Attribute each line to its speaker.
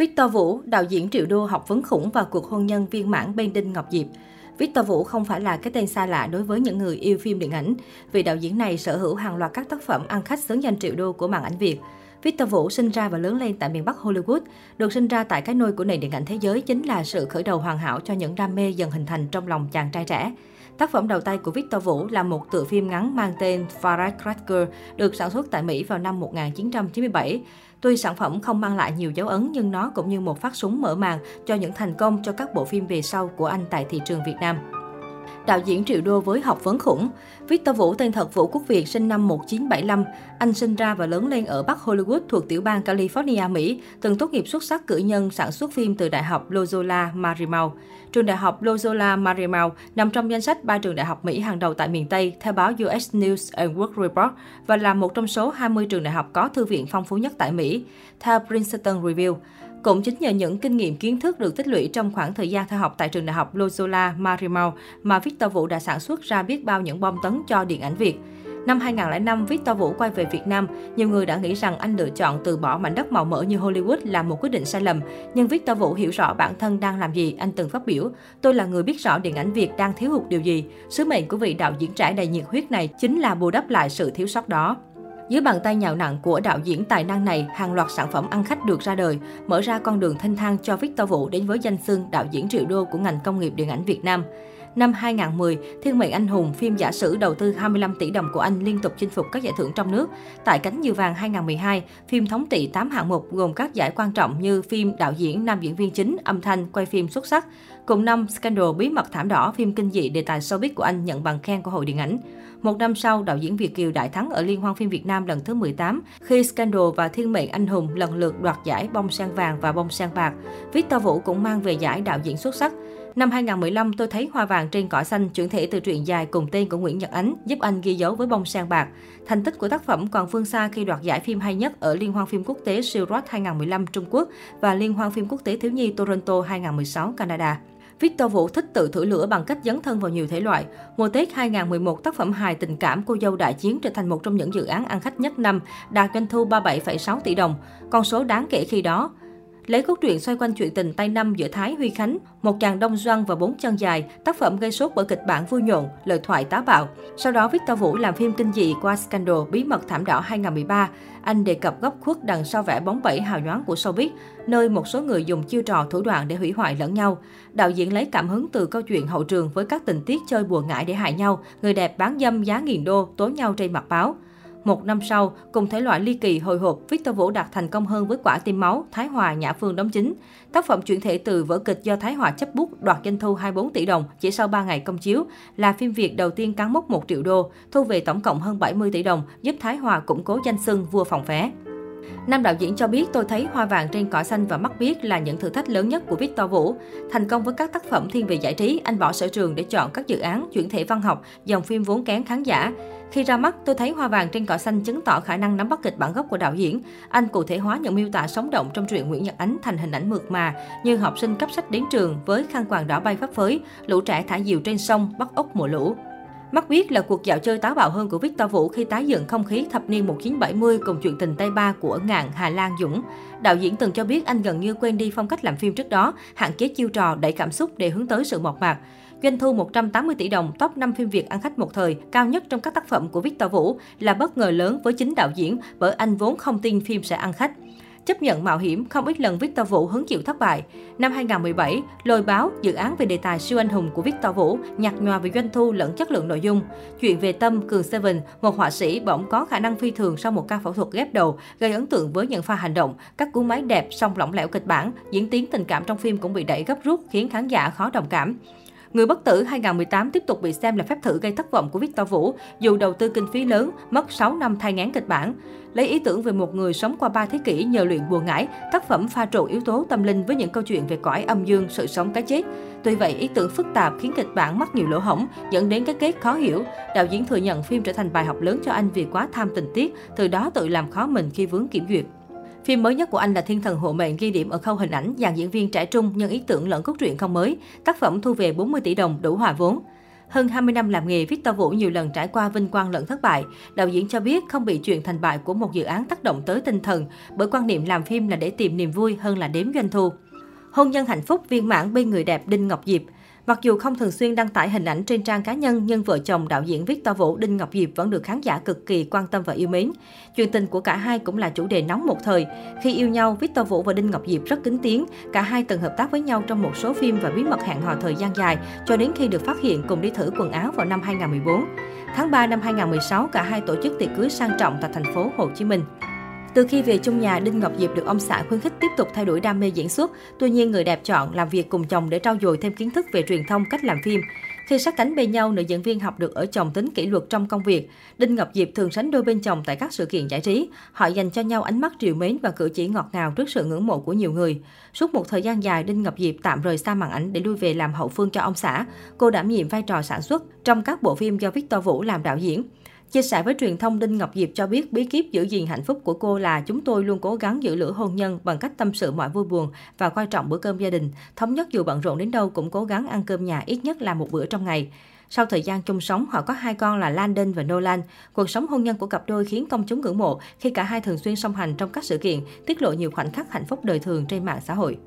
Speaker 1: Victor Vũ, đạo diễn triệu đô học vấn khủng và cuộc hôn nhân viên mãn bên Đinh Ngọc Diệp. Victor Vũ không phải là cái tên xa lạ đối với những người yêu phim điện ảnh, vì đạo diễn này sở hữu hàng loạt các tác phẩm ăn khách xứng danh triệu đô của màn ảnh Việt. Victor Vũ sinh ra và lớn lên tại miền Bắc Hollywood, được sinh ra tại cái nôi của nền điện ảnh thế giới chính là sự khởi đầu hoàn hảo cho những đam mê dần hình thành trong lòng chàng trai trẻ. Tác phẩm đầu tay của Victor Vũ là một tựa phim ngắn mang tên Firecracker, được sản xuất tại Mỹ vào năm 1997. Tuy sản phẩm không mang lại nhiều dấu ấn nhưng nó cũng như một phát súng mở màn cho những thành công cho các bộ phim về sau của anh tại thị trường Việt Nam đạo diễn triệu đô với học vấn khủng. Victor Vũ tên thật Vũ Quốc Việt sinh năm 1975. Anh sinh ra và lớn lên ở Bắc Hollywood thuộc tiểu bang California, Mỹ, từng tốt nghiệp xuất sắc cử nhân sản xuất phim từ Đại học Loyola Marymount. Trường Đại học Loyola Marymount nằm trong danh sách ba trường đại học Mỹ hàng đầu tại miền Tây theo báo US News and World Report và là một trong số 20 trường đại học có thư viện phong phú nhất tại Mỹ, theo Princeton Review. Cũng chính nhờ những kinh nghiệm kiến thức được tích lũy trong khoảng thời gian theo học tại trường đại học Loyola Marymount mà Victor Vũ đã sản xuất ra biết bao những bom tấn cho điện ảnh Việt. Năm 2005, Victor Vũ quay về Việt Nam. Nhiều người đã nghĩ rằng anh lựa chọn từ bỏ mảnh đất màu mỡ như Hollywood là một quyết định sai lầm. Nhưng Victor Vũ hiểu rõ bản thân đang làm gì, anh từng phát biểu. Tôi là người biết rõ điện ảnh Việt đang thiếu hụt điều gì. Sứ mệnh của vị đạo diễn trẻ đầy nhiệt huyết này chính là bù đắp lại sự thiếu sót đó. Dưới bàn tay nhào nặng của đạo diễn tài năng này, hàng loạt sản phẩm ăn khách được ra đời, mở ra con đường thanh thang cho Victor Vũ đến với danh xưng đạo diễn triệu đô của ngành công nghiệp điện ảnh Việt Nam. Năm 2010, Thiên mệnh anh hùng, phim giả sử đầu tư 25 tỷ đồng của anh liên tục chinh phục các giải thưởng trong nước. Tại cánh diều vàng 2012, phim thống trị 8 hạng mục gồm các giải quan trọng như phim đạo diễn, nam diễn viên chính, âm thanh, quay phim xuất sắc. Cùng năm, Scandal bí mật thảm đỏ, phim kinh dị đề tài showbiz của anh nhận bằng khen của Hội Điện ảnh. Một năm sau, đạo diễn Việt Kiều đại thắng ở Liên hoan phim Việt Nam lần thứ 18 khi Scandal và Thiên mệnh anh hùng lần lượt đoạt giải bông sen vàng và bông sen bạc. Victor Vũ cũng mang về giải đạo diễn xuất sắc. Năm 2015, tôi thấy Hoa vàng trên cỏ xanh chuyển thể từ truyện dài cùng tên của Nguyễn Nhật Ánh, giúp anh ghi dấu với bông sen bạc. Thành tích của tác phẩm còn phương xa khi đoạt giải phim hay nhất ở Liên hoan phim quốc tế Silrod 2015 Trung Quốc và Liên hoan phim quốc tế thiếu nhi Toronto 2016 Canada. Victor Vũ thích tự thử lửa bằng cách dấn thân vào nhiều thể loại. Mùa Tết 2011, tác phẩm hài tình cảm Cô dâu đại chiến trở thành một trong những dự án ăn khách nhất năm, đạt doanh thu 37,6 tỷ đồng. Con số đáng kể khi đó. Lấy cốt truyện xoay quanh chuyện tình tay năm giữa Thái Huy Khánh, một chàng đông doan và bốn chân dài, tác phẩm gây sốt bởi kịch bản vui nhộn, lời thoại táo bạo. Sau đó Victor Vũ làm phim kinh dị qua Scandal Bí mật thảm đỏ 2013. Anh đề cập góc khuất đằng sau vẻ bóng bẩy hào nhoáng của showbiz, nơi một số người dùng chiêu trò thủ đoạn để hủy hoại lẫn nhau. Đạo diễn lấy cảm hứng từ câu chuyện hậu trường với các tình tiết chơi bùa ngải để hại nhau, người đẹp bán dâm giá nghìn đô, tố nhau trên mặt báo. Một năm sau, cùng thể loại ly kỳ hồi hộp, Victor Vũ đạt thành công hơn với quả tim máu, Thái Hòa, Nhã Phương đóng chính. Tác phẩm chuyển thể từ vở kịch do Thái Hòa chấp bút đoạt doanh thu 24 tỷ đồng chỉ sau 3 ngày công chiếu, là phim Việt đầu tiên cán mốc 1 triệu đô, thu về tổng cộng hơn 70 tỷ đồng, giúp Thái Hòa củng cố danh xưng vua phòng vé. Nam đạo diễn cho biết tôi thấy hoa vàng trên cỏ xanh và mắt biếc là những thử thách lớn nhất của Victor Vũ. Thành công với các tác phẩm thiên về giải trí, anh bỏ sở trường để chọn các dự án chuyển thể văn học, dòng phim vốn kén khán giả. Khi ra mắt, tôi thấy hoa vàng trên cỏ xanh chứng tỏ khả năng nắm bắt kịch bản gốc của đạo diễn. Anh cụ thể hóa những miêu tả sống động trong truyện Nguyễn Nhật Ánh thành hình ảnh mượt mà, như học sinh cấp sách đến trường với khăn quàng đỏ bay phấp phới, lũ trẻ thả diều trên sông, bắt ốc mùa lũ. Mắt biết là cuộc dạo chơi táo bạo hơn của Victor Vũ khi tái dựng không khí thập niên 1970 cùng chuyện tình Tây Ba của ngạn Hà Lan Dũng. Đạo diễn từng cho biết anh gần như quên đi phong cách làm phim trước đó, hạn chế chiêu trò đẩy cảm xúc để hướng tới sự mộc mạc. Doanh thu 180 tỷ đồng, top 5 phim Việt ăn khách một thời, cao nhất trong các tác phẩm của Victor Vũ là bất ngờ lớn với chính đạo diễn bởi anh vốn không tin phim sẽ ăn khách. Chấp nhận mạo hiểm, không ít lần Victor Vũ hứng chịu thất bại. Năm 2017, Lôi báo, dự án về đề tài siêu anh hùng của Victor Vũ, nhạt nhòa về doanh thu lẫn chất lượng nội dung. Chuyện về Tâm, Cường Seven, một họa sĩ bỗng có khả năng phi thường sau một ca phẫu thuật ghép đầu, gây ấn tượng với những pha hành động, các cú máy đẹp song lỏng lẻo kịch bản, diễn tiến tình cảm trong phim cũng bị đẩy gấp rút khiến khán giả khó đồng cảm. Người bất tử 2018 tiếp tục bị xem là phép thử gây thất vọng của Victor Vũ, dù đầu tư kinh phí lớn, mất 6 năm thay ngán kịch bản. Lấy ý tưởng về một người sống qua 3 thế kỷ nhờ luyện bùa ngải, tác phẩm pha trộn yếu tố tâm linh với những câu chuyện về cõi âm dương, sự sống cái chết. Tuy vậy, ý tưởng phức tạp khiến kịch bản mắc nhiều lỗ hổng, dẫn đến cái kết khó hiểu. Đạo diễn thừa nhận phim trở thành bài học lớn cho anh vì quá tham tình tiết, từ đó tự làm khó mình khi vướng kiểm duyệt. Phim mới nhất của anh là Thiên thần hộ mệnh ghi điểm ở khâu hình ảnh, dàn diễn viên trẻ trung nhưng ý tưởng lẫn cốt truyện không mới. Tác phẩm thu về 40 tỷ đồng đủ hòa vốn. Hơn 20 năm làm nghề, Victor Vũ nhiều lần trải qua vinh quang lẫn thất bại. Đạo diễn cho biết không bị chuyện thành bại của một dự án tác động tới tinh thần, bởi quan niệm làm phim là để tìm niềm vui hơn là đếm doanh thu. Hôn nhân hạnh phúc viên mãn bên người đẹp Đinh Ngọc Diệp. Mặc dù không thường xuyên đăng tải hình ảnh trên trang cá nhân, nhưng vợ chồng đạo diễn Victor Vũ, Đinh Ngọc Diệp vẫn được khán giả cực kỳ quan tâm và yêu mến. Chuyện tình của cả hai cũng là chủ đề nóng một thời. Khi yêu nhau, Victor Vũ và Đinh Ngọc Diệp rất kính tiếng. Cả hai từng hợp tác với nhau trong một số phim và bí mật hẹn hò thời gian dài, cho đến khi được phát hiện cùng đi thử quần áo vào năm 2014. Tháng 3 năm 2016, cả hai tổ chức tiệc cưới sang trọng tại thành phố Hồ Chí Minh. Từ khi về chung nhà, Đinh Ngọc Diệp được ông xã khuyến khích tiếp tục thay đổi đam mê diễn xuất. Tuy nhiên, người đẹp chọn làm việc cùng chồng để trau dồi thêm kiến thức về truyền thông, cách làm phim. Khi sát cánh bên nhau, nữ diễn viên học được ở chồng tính kỷ luật trong công việc. Đinh Ngọc Diệp thường sánh đôi bên chồng tại các sự kiện giải trí. Họ dành cho nhau ánh mắt triều mến và cử chỉ ngọt ngào trước sự ngưỡng mộ của nhiều người. Suốt một thời gian dài, Đinh Ngọc Diệp tạm rời xa màn ảnh để lui về làm hậu phương cho ông xã. Cô đảm nhiệm vai trò sản xuất trong các bộ phim do Victor Vũ làm đạo diễn. Chia sẻ với truyền thông, Đinh Ngọc Diệp cho biết bí kíp giữ gìn hạnh phúc của cô là chúng tôi luôn cố gắng giữ lửa hôn nhân bằng cách tâm sự mọi vui buồn và coi trọng bữa cơm gia đình. Thống nhất dù bận rộn đến đâu cũng cố gắng ăn cơm nhà ít nhất là một bữa trong ngày. Sau thời gian chung sống, họ có hai con là Landon và Nolan. Cuộc sống hôn nhân của cặp đôi khiến công chúng ngưỡng mộ khi cả hai thường xuyên song hành trong các sự kiện, tiết lộ nhiều khoảnh khắc hạnh phúc đời thường trên mạng xã hội.